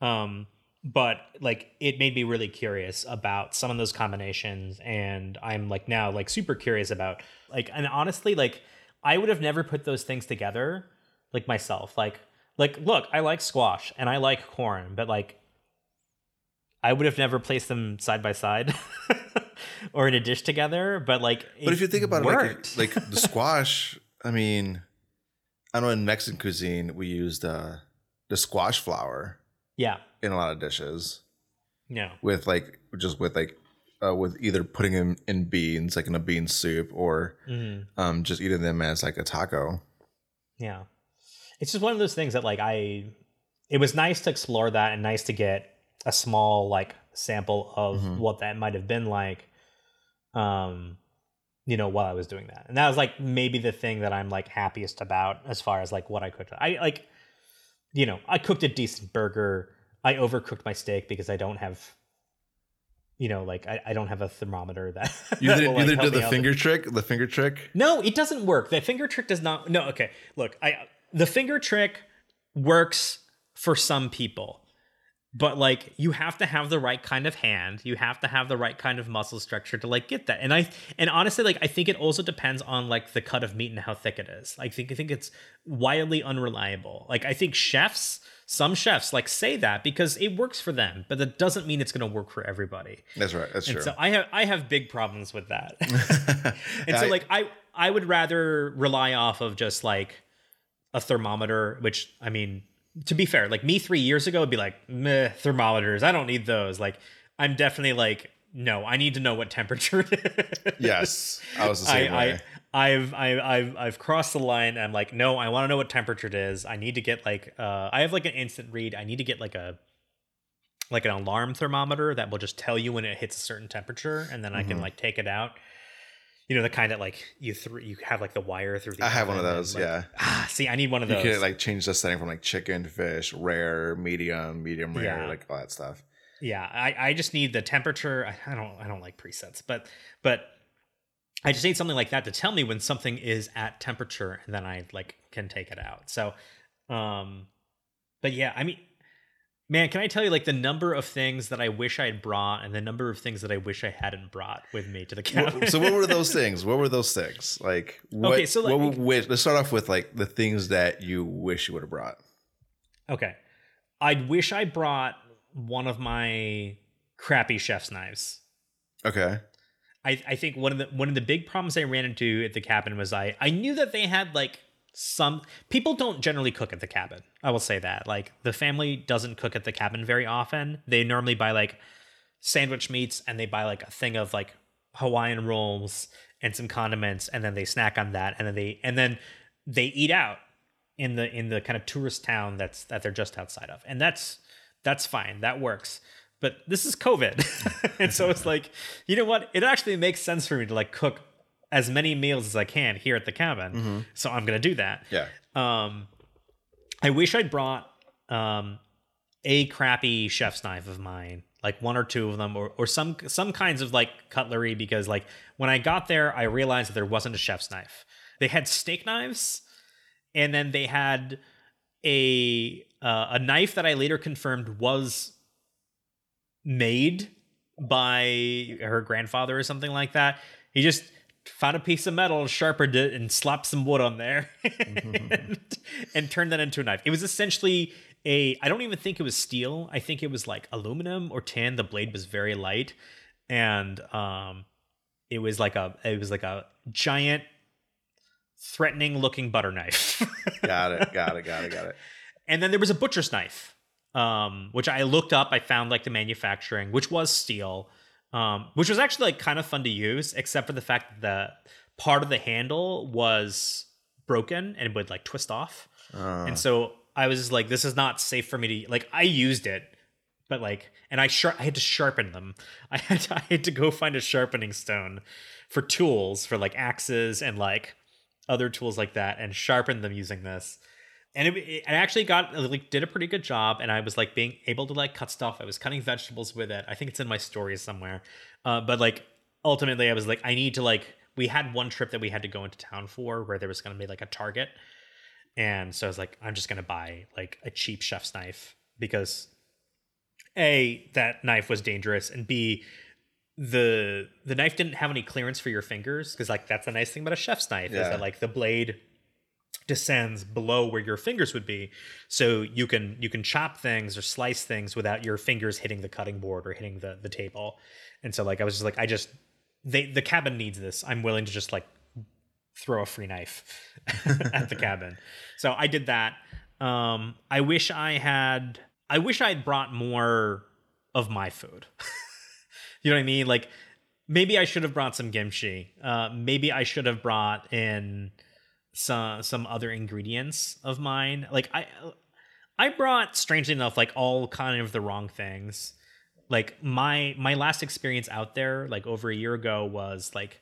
um but like it made me really curious about some of those combinations and i'm like now like super curious about like and honestly like i would have never put those things together like myself. Like like look i like squash and i like corn but like i would have never placed them side by side or in a dish together but like But if you think about worked. it, like, like the squash, I mean, I know in Mexican cuisine we used uh, the squash flower yeah in a lot of dishes yeah with like just with like uh, with either putting them in beans like in a bean soup or hmm um, just eating them as like a taco. Yeah. It's just one of those things that like I it was nice to explore that and nice to get a small like sample of Mhm. what that might have been like um you know while I was doing that. And that was like maybe the thing that I'm like happiest about as far as like what I cooked. I like you know, I cooked a decent burger. I overcooked my steak because I don't have you know, like I, I don't have a thermometer that You will, like, either help do me the out. finger trick, the finger trick. No, it doesn't work. The finger trick does not. No, okay. Look, I the finger trick works for some people. But like you have to have the right kind of hand. You have to have the right kind of muscle structure to like get that. And I and honestly like I think it also depends on like the cut of meat and how thick it is. Like I think I think it's wildly unreliable. Like I think chefs, some chefs like say that because it works for them, but that doesn't mean it's going to work for everybody. That's right. That's And true. so I have I have big problems with that. And so like I I would rather rely off of just like a thermometer, which I mean, to be fair, like me three years ago would be like, meh, thermometers. I don't need those. Like I'm definitely like, no, I need to know what temperature it is. yes, I was the same I, way. I I've I, I've I've crossed the line. I'm like, no, I want to know what temperature it is. I need to get like uh I have like an instant read. I need to get like a like an alarm thermometer that will just tell you when it hits a certain temperature, and then I can Mhm. like take it out. You know the kind that like you through you have like the wire through the. I have one of those. like- yeah, Ah, see, I need one of those you can like change the setting from like chicken, fish, rare, medium, medium rare, Yeah. like all that stuff. yeah, I, I just need the temperature. I, I don't I don't like presets, but but I just need something like that to tell me when something is at temperature, and then I like can take it out. So, um, but yeah, I mean, Man, can I tell you like the number of things that I wish I had brought and the number of things that I wish I hadn't brought with me to the cabin? so what were those things? What were those things? Like what, Okay, so, like- what wish let's start off with like the things that you wish you would have brought. okay. I wish I brought one of my crappy chef's knives. Okay. I, I think one of the one of the big problems I ran into at the cabin was I I knew that they had like some people don't generally cook at the cabin. I will say that. Like the family doesn't cook at the cabin very often. They normally buy like sandwich meats and they buy like a thing of like Hawaiian rolls and some condiments and then they snack on that and then they and then they eat out in the in the kind of tourist town that's that they're just outside of. And that's that's fine. That works. But this is COVID. and so it's like, you know what? It actually makes sense for me to like cook as many meals as I can here at the cabin. So I'm going to do that. Yeah. Um, I wish I'd brought um, a crappy chef's knife of mine, like one or two of them, or or some some kinds of like cutlery, because like when I got there, I realized that there wasn't a chef's knife. They had steak knives, and then they had a uh, a knife that I later confirmed was made by her grandfather or something like that. He just found a piece of metal, sharpened it, and slapped some wood on there and, and turned that into a knife. It was essentially a I don't even think it was steel. I think it was like aluminum or tin. The blade was very light. And um it was like a it was like a giant threatening looking butter knife. Got it. Got it. Got it. Got it. and then there was a butcher's knife, um, which I looked up. I found like the manufacturing, which was steel, um, which was actually like kind of fun to use, except for the fact that the part of the handle was broken and would like twist off. Uh, And so I was like, this is not safe for me to like. I used it, but like, and I sharp. I had to sharpen them. I had to, I had to go find a sharpening stone for tools for like axes and like other tools like that, and sharpen them using this. And it, it actually got like did a pretty good job, and I was like being able to like cut stuff. I was cutting vegetables with it. I think it's in my stories somewhere. Uh, but like ultimately, I was like, I need to like. We had one trip that we had to go into town for where there was going to be like a Target and so I was like, I'm just gonna buy like a cheap chef's knife because a that knife was dangerous, and b the the knife didn't have any clearance for your fingers because like that's the nice thing about a chef's knife is that like the blade descends below where your fingers would be so you can you can chop things or slice things without your fingers hitting the cutting board or hitting the the table and so like i was just like i just they the cabin needs this i'm willing to just like throw a free knife at the cabin. So I did that. Um, I wish I had. I wish I had brought more of my food. you know what I mean? Like maybe I should have brought some kimchi. Uh, maybe I should have brought in some some other ingredients of mine. Like I I brought strangely enough like all kind of the wrong things. Like my my last experience out there like over a year ago was like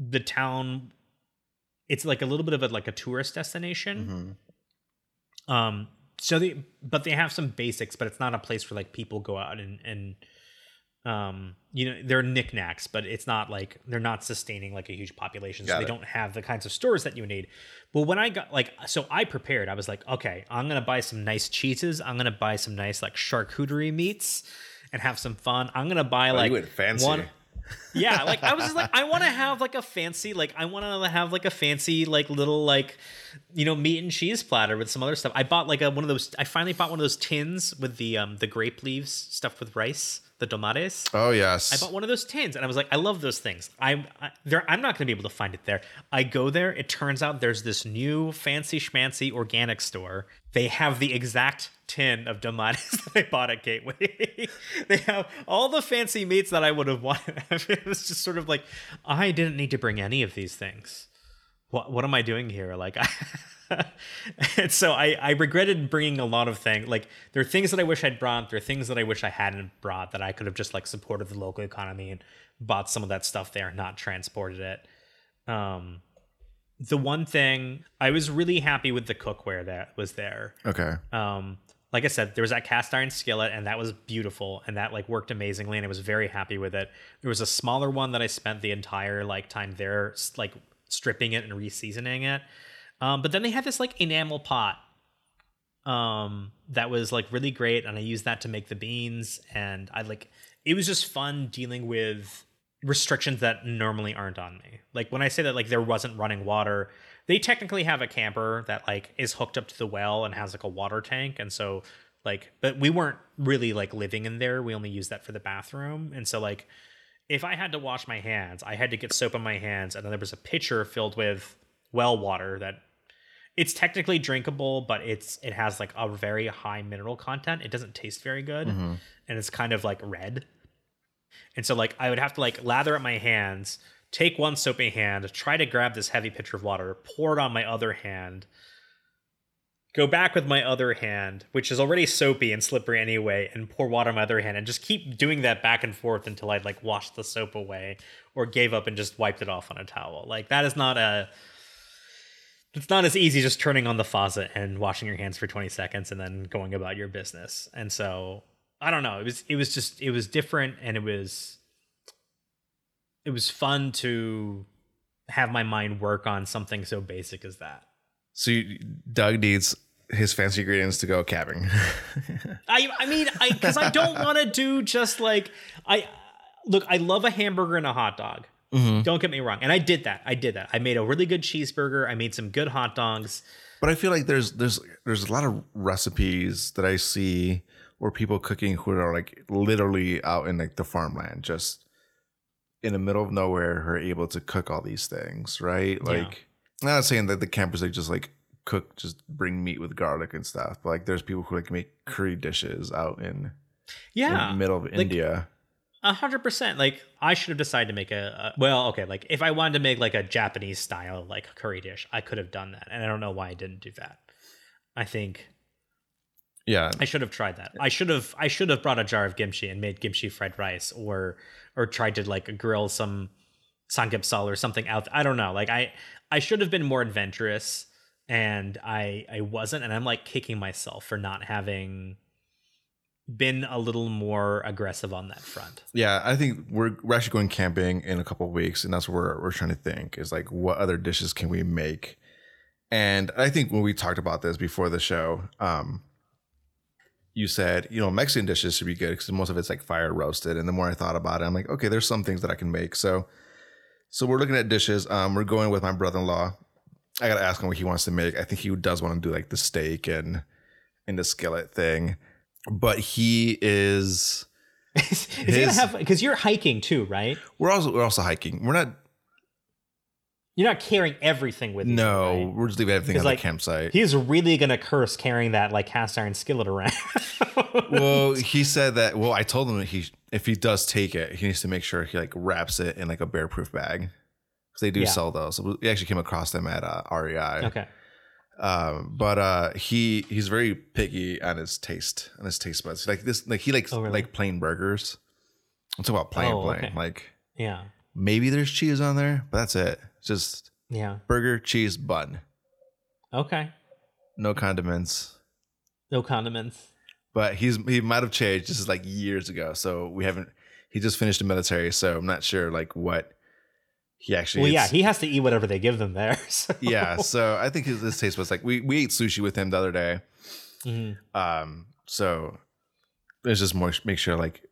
the town it's like a little bit of a like a tourist destination. mhm. Um so they but they have some basics, but it's not a place where like people go out and and um you know they're knickknacks, but it's not like they're not sustaining like a huge population. So Got they it. don't have the kinds of stores that you need. But when I got like so I prepared, I was like, okay, I'm gonna buy some nice cheeses, I'm gonna buy some nice like charcuterie meats and have some fun. I'm gonna buy Oh, like you fancy. one yeah like i was just like i want to have like a fancy like i want to have like a fancy like little like you know meat and cheese platter with some other stuff i bought like a one of those i finally bought one of those tins with the um the grape leaves stuffed with rice the tomates Oh yes. I bought one of those tins, and I was like, I love those things. I'm I, there. I'm not going to be able to find it there. I go there. It turns out there's this new fancy schmancy organic store. They have the exact tin of tomates that I bought at Gateway. they have all the fancy meats that I would have wanted. it was just sort of like I didn't need to bring any of these things. What what am I doing here? Like I. and so I, I regretted bringing a lot of things. Like there are things that I wish I'd brought. There are things that I wish I hadn't brought that I could have just like supported the local economy and bought some of that stuff there, not transported it. Um, the one thing I was really happy with the cookware that was there. okay. Um, like I said, there was that cast iron skillet, and that was beautiful, and that like worked amazingly, and I was very happy with it. There was a smaller one that I spent the entire like time there, like stripping it and reseasoning it. Um, but then they had this like enamel pot um, that was like really great, and I used that to make the beans, and I like it was just fun dealing with restrictions that normally aren't on me. Like when I say that like there wasn't running water, they technically have a camper that like is hooked up to the well and has like a water tank, and so like but we weren't really like living in there. We only used that for the bathroom, and so like if I had to wash my hands, I had to get soap on my hands, and then there was a pitcher filled with well water that it's technically drinkable, but it's it has like a very high mineral content. It doesn't taste very good, Mm-hmm. and it's kind of like red. And so like I would have to like lather up my hands, take one soapy hand, try to grab this heavy pitcher of water, pour it on my other hand, go back with my other hand, which is already soapy and slippery anyway, and pour water on my other hand, and just keep doing that back and forth until I'd like washed the soap away or gave up and just wiped it off on a towel. Like that is not a it's not as easy just turning on the faucet and washing your hands for 20 seconds and then going about your business. And so I don't know. It was it was just it was different and it was it was fun to have my mind work on something so basic as that. So you, Doug needs his fancy ingredients to go cabbing. I I mean I because I don't want to do just like I look. I love a hamburger and a hot dog. Mm-hmm. Don't get me wrong, and I did that. I did that. I made a really good cheeseburger. I made some good hot dogs. But I feel like there's there's there's a lot of recipes that I see where people cooking who are like literally out in like the farmland, just in the middle of nowhere, who are able to cook all these things, right? Yeah. Like I'm not saying that the campers are just like cook, just bring meat with garlic and stuff, but like there's people who like make curry dishes out in, in Yeah, the middle of India. A hundred percent. Like I should have decided to make a, a well, okay. Like if I wanted to make like a Japanese style like curry dish, I could have done that, and I don't know why I didn't do that. I think Yeah, I should have tried that. I should have I should have brought a jar of kimchi and made kimchi fried rice, or or tried to like grill some samgyeopsal or something out. I don't know. Like I I should have been more adventurous, and I I wasn't, and I'm like kicking myself for not having been a little more aggressive on that front. Yeah, I think we're we're actually going camping in a couple weeks, and that's what we're we're trying to think is like what other dishes can we make. And I think when we talked about this before the show, um, you said you know Mexican dishes should be good because most of it's like fire roasted. And the more I thought about it, I'm like, okay, there's some things that I can make. So, so we're looking at dishes. Um, we're going with my brother-in-law. I gotta ask him what he wants to make. I think he does want to do like the steak and and the skillet thing, but he is. Is he gonna His- have because you're hiking too, right? We're also we're also hiking. We're not. You're not carrying everything with you. No, right? we're just leaving everything on like- the campsite. He's really gonna curse carrying that like cast iron skillet around. well, he said that. Well, I told him that he if he does take it, he needs to make sure he like wraps it in like a bear proof bag because they do Yeah. sell those. We actually came across them at uh, REI. okay. Um, but uh, he he's very picky on his taste on his taste buds. Like this, like he likes Oh, really? like plain burgers. I'm talking about plain Oh, plain. okay. Like Yeah. maybe there's cheese on there, but that's it. Just Yeah. burger, cheese, bun, Okay. no condiments. No condiments. but he's he might have changed. This is like years ago, so we haven't. He just finished the military, so I'm not sure like what he actually. Well, yeah, he has to eat whatever they give them there. So. yeah. So I think his, his taste was like we we ate sushi with him the other day. Mhm. Um, so there's just more make sure like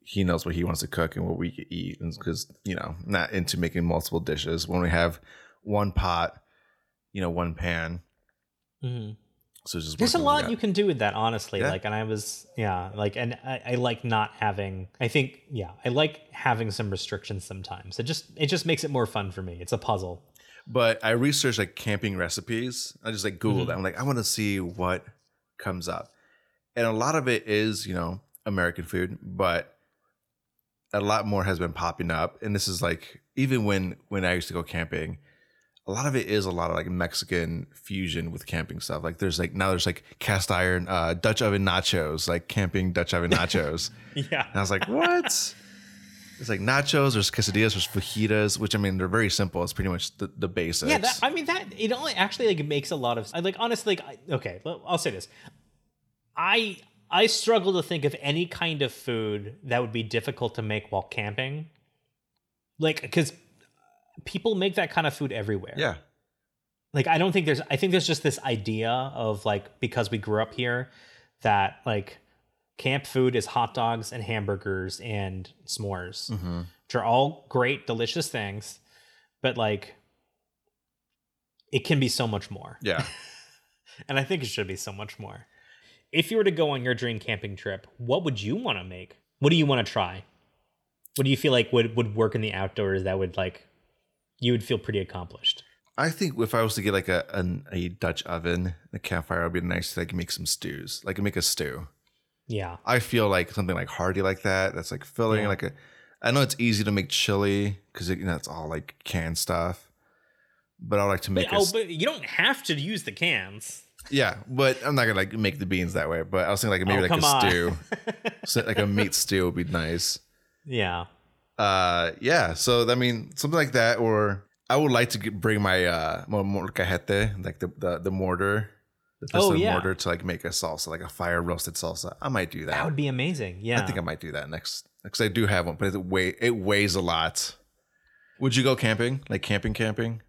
he knows what he wants to cook and what we eat, because you know not into making multiple dishes when we have one pot, you know, one pan. Mhm. So it's just There's a lot you can do with that, honestly. Yeah. Like, and I was, yeah, like, and I, I like not having. I think, yeah, I like having some restrictions sometimes. It just, it just makes it more fun for me. It's a puzzle. But I researched like camping recipes. I just like Googled Mhm. it. I'm like, I want to see what comes up. And a lot of it is, you know, American food, but a lot more has been popping up. And this is like even when when I used to go camping, a lot of it is a lot of like Mexican fusion with camping stuff. Like there's like now there's like cast iron uh Dutch oven nachos, like camping Dutch oven nachos. Yeah. And I was like, what? It's like nachos, there's quesadillas, there's fajitas, which I mean, they're very simple. It's pretty much the, the basics. Yeah, that, I mean that it only actually like makes a lot of like honestly like I, okay, I'll say this. I I struggle to think of any kind of food that would be difficult to make while camping. Like cuz people make that kind of food everywhere. yeah. like I don't think there's I think there's just this idea of like because we grew up here that like camp food is hot dogs and hamburgers and s'mores, Mm-hmm. which are all great, delicious things, but like it can be so much more. Yeah. And I think it should be so much more. If you were to go on your dream camping trip, what would you want to make? What do you want to try? What do you feel like would, would work in the outdoors that would like you would feel pretty accomplished? I think if I was to get like a an, a Dutch oven, a campfire would be nice to like make some stews, like make a stew. Yeah. I feel like something like hearty like that. That's like filling. Yeah. Like a, I know it's easy to make chili because you know it's all like canned stuff. But I like to make But, oh, but you don't have to use the cans. yeah. But I'm not gonna like make the beans that way. But I was thinking like maybe Oh, like a on. stew, so, like a meat stew would be nice. Yeah. Uh, yeah. So I mean something like that, or I would like to get, bring my uh mo- molcajete, like the the, the mortar. The Oh, yeah. mortar to like make a salsa, like a fire roasted salsa. I might do that. That would be amazing. Yeah. I think I might do that next because I do have one, but it weigh it weighs a lot. Would you go camping? Like camping, camping?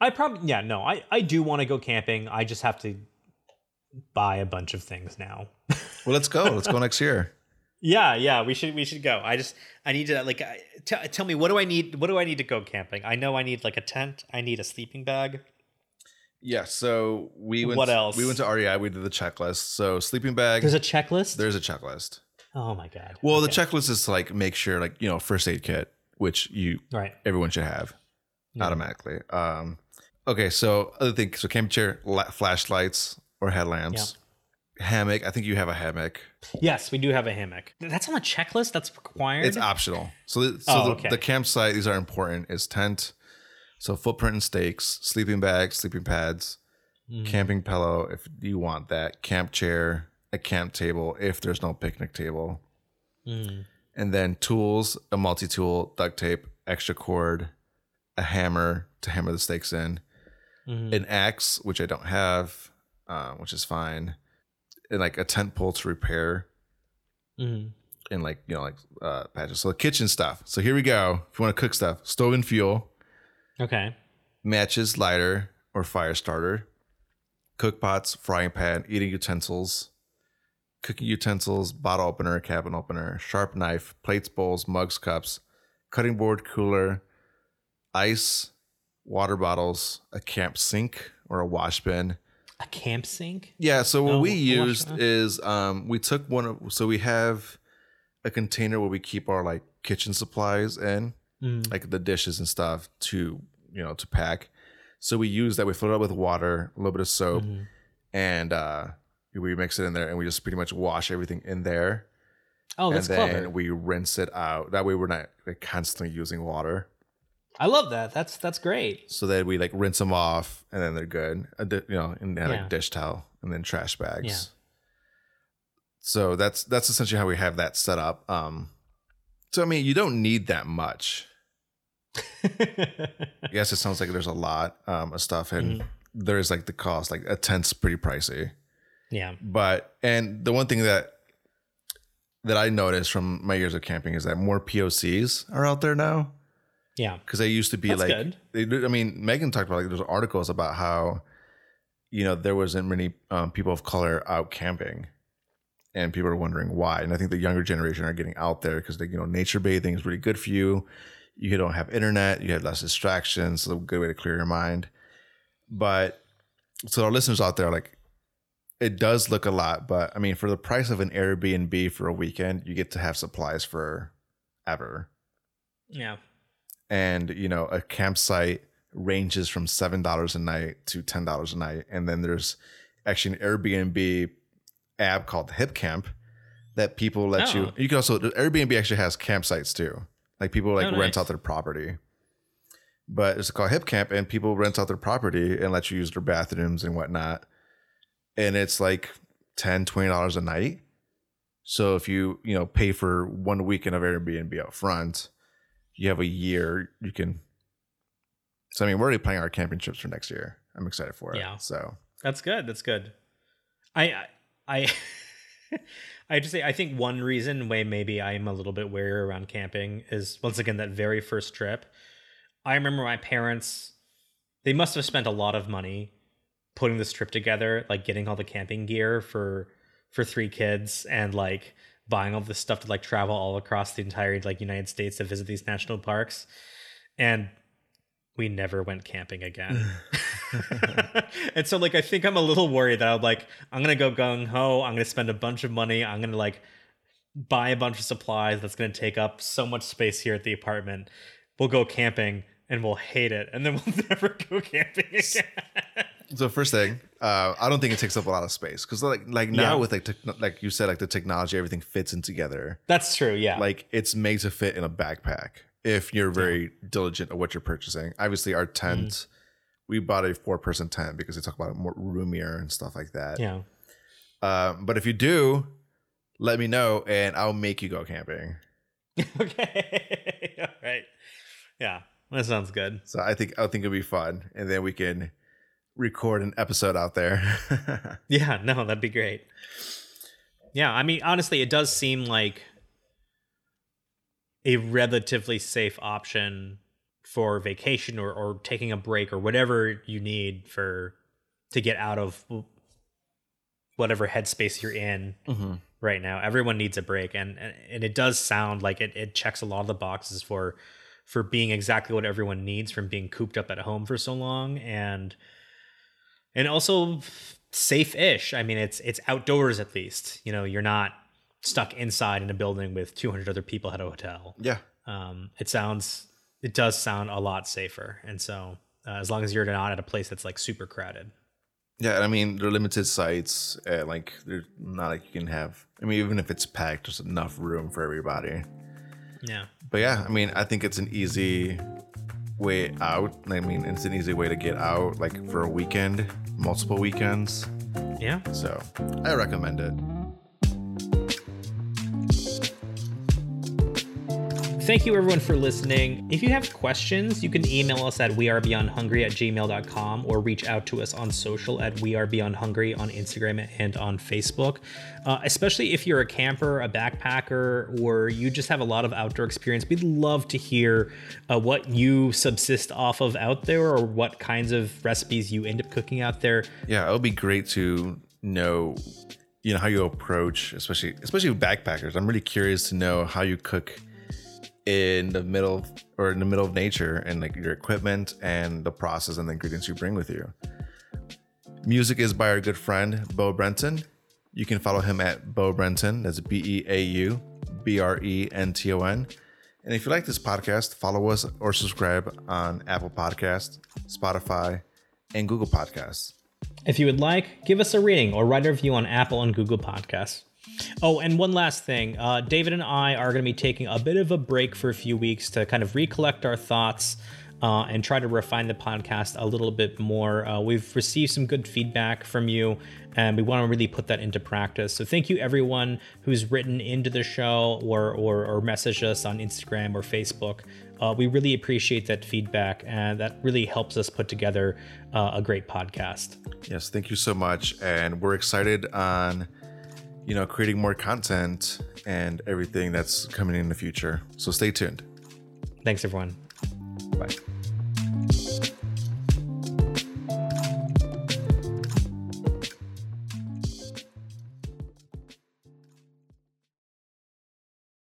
I probably yeah, no. I I do want to go camping. I just have to buy a bunch of things now. Well, let's go. Let's go next year. Yeah, yeah, we should we should go. I just I need to like t- tell me what do I need what do I need to go camping? I know I need like a tent, I need a sleeping bag. Yeah. So we went. What else? We went to REI. We did the checklist. So sleeping bag. There's a checklist? there's a checklist. oh my god. Well, the checklist is to like make sure, like you know, first aid kit, which you Right. everyone should have Yeah. automatically. Um. Okay. So other thing. So camping chair, la- flashlights or headlamps, hammock. I think you have a hammock. Yes, we do have a hammock. That's on the checklist. That's required. It's optional. So, the, so Oh, the, okay. the campsite, these are important, is tent, so footprint and stakes, sleeping bags, sleeping pads, Mm. camping pillow if you want that, camp chair, a camp table if there's no picnic table, Mm. and then tools, a multi tool, duct tape, extra cord, a hammer to hammer the stakes in, Mhm. an axe, which I don't have, uh, which is fine, and like a tent pole to repair Mhm. and like you know like uh patches. So kitchen stuff. So here we go. If you want to cook stuff, stove and fuel, Okay. matches, lighter or fire starter, cook pots, frying pan, eating utensils, cooking utensils, bottle opener, cabin opener, sharp knife, plates, bowls, mugs, cups, cutting board, cooler, ice, water bottles, a camp sink or a wash bin. A camp sink? Yeah, so what Oh, we used is um we took one of so we have a container where we keep our like kitchen supplies in, Mm. like the dishes and stuff to, you know, to pack. So we use that we fill it up with water, a little bit of soap, Mhm. and uh we mix it in there and we just pretty much wash everything in there. Oh, that's clever. and then clever. we rinse it out. That way we're not like constantly using water. I love that. That's that's great. So that we like rinse them off and then they're good. You know, and have Yeah. like dish towel and then trash bags. Yeah. So that's that's essentially how we have that set up. Um so I mean you don't need that much. I guess it sounds like there's a lot um of stuff and Mhm. there's like the cost, like a tent's pretty pricey. yeah. But and the one thing that that I noticed from my years of camping is that more POCs are out there now Yeah. because they used to be That's like good. they I mean Megan talked about like there's articles about how you know there wasn't many um, people of color out camping. And people are wondering why. And I think the younger generation are getting out there because they you know nature bathing is really good for you. You don't have internet. You have less distractions. So a good way to clear your mind. But so our listeners out there like it does look a lot but I mean for the price of an Airbnb for a weekend you get to have supplies for ever. Yeah. And you know a campsite ranges from seven dollars a night to ten dollars a night. And then there's actually an airbnb app called Hipcamp that people let you Oh. you can also airbnb actually has campsites too. Like people like Oh, rent nice. out their property. But it's called Hipcamp and people rent out their property and let you use their bathrooms and whatnot. And it's like 10 20 dollars a night. So if you you know pay for one weekend of airbnb up front you have a year you can so i mean we're already planning our championships for next year i'm excited for it Yeah. so That's good. That's good. I I I, just say I think one reason why maybe I'm a little bit wary around camping is once again that very first trip. I remember my parents they must have spent a lot of money putting this trip together, like getting all the camping gear for for three kids and like buying all this stuff to like travel all across the entire like United States to visit these national parks. And we never went camping again. and so like I think I'm a little worried that I'm like I'm gonna go gung ho. I'm gonna spend a bunch of money. I'm gonna like buy a bunch of supplies that's gonna take up so much space here at the apartment. We'll go camping and we'll hate it, and then we'll never go camping again. So first thing, uh, I don't think it takes up a lot of space because like like now Yeah. with like techn like you said like the technology everything fits in together. That's true. Yeah. Like it's made to fit in a backpack if you're very diligent at what you're purchasing. Obviously, our tent Mm-hmm. we bought a four person tent because they talk about it more roomier and stuff like that. yeah. Um, but if you do, let me know and I'll make you go camping. okay. all right. Yeah. That sounds good. So I think I think it'll be fun, and then we can record an episode out there. Yeah, no, that'd be great. Yeah, I mean, honestly, it does seem like a relatively safe option for vacation or, or taking a break or whatever you need for to get out of whatever headspace you're in mm-hmm. right now. Everyone needs a break, and and, and it does sound like it, it checks a lot of the boxes for for being exactly what everyone needs from being cooped up at home for so long, and and also safe-ish. I mean, it's it's outdoors at least. You know, you're not stuck inside in a building with 200 other people at a hotel. Yeah, Um, it sounds it does sound a lot safer, and so uh, as long as you're not at a place that's like super crowded. yeah. I mean, they're limited sites. Uh, like they're not like you can have. I mean, even if it's packed, there's enough room for everybody. Yeah. But yeah, I mean, I think it's an easy way out. I mean, it's an easy way to get out, like for a weekend, multiple weekends. Yeah. So I recommend it. Thank you everyone for listening. If you have questions, you can email us at wearebeyondhungry at gmail.com or reach out to us on social at wearebeyondhungry on Instagram and on Facebook. Uh, especially if you're a camper, a backpacker, or you just have a lot of outdoor experience, we'd love to hear uh, what you subsist off of out there or what kinds of recipes you end up cooking out there. Yeah, it would be great to know, you know, how you approach, especially especially backpackers. I'm really curious to know how you cook in the middle or in the middle of nature and like your equipment and the process and the ingredients you bring with you. Music is by our good friend Beau Brenton. You can follow him at Beau Brenton. That's B E A U B R E N T O N. And if you like this podcast, follow us or subscribe on Apple Podcast, Spotify, and Google Podcasts. If you would like, give us a rating or write a review on Apple and Google Podcasts. Oh, and one last thing. Uh, David and I are going to be taking a bit of a break for a few weeks to kind of recollect our thoughts uh, and try to refine the podcast a little bit more. Uh, we've received some good feedback from you, and we want to really put that into practice. So thank you, everyone who's written into the show or or, or messaged us on Instagram or Facebook. Uh, we really appreciate that feedback, and that really helps us put together uh, a great podcast. Yes, thank you so much. And we're excited on, you know, creating more content and everything that's coming in the future. So stay tuned. Thanks, everyone. Bye.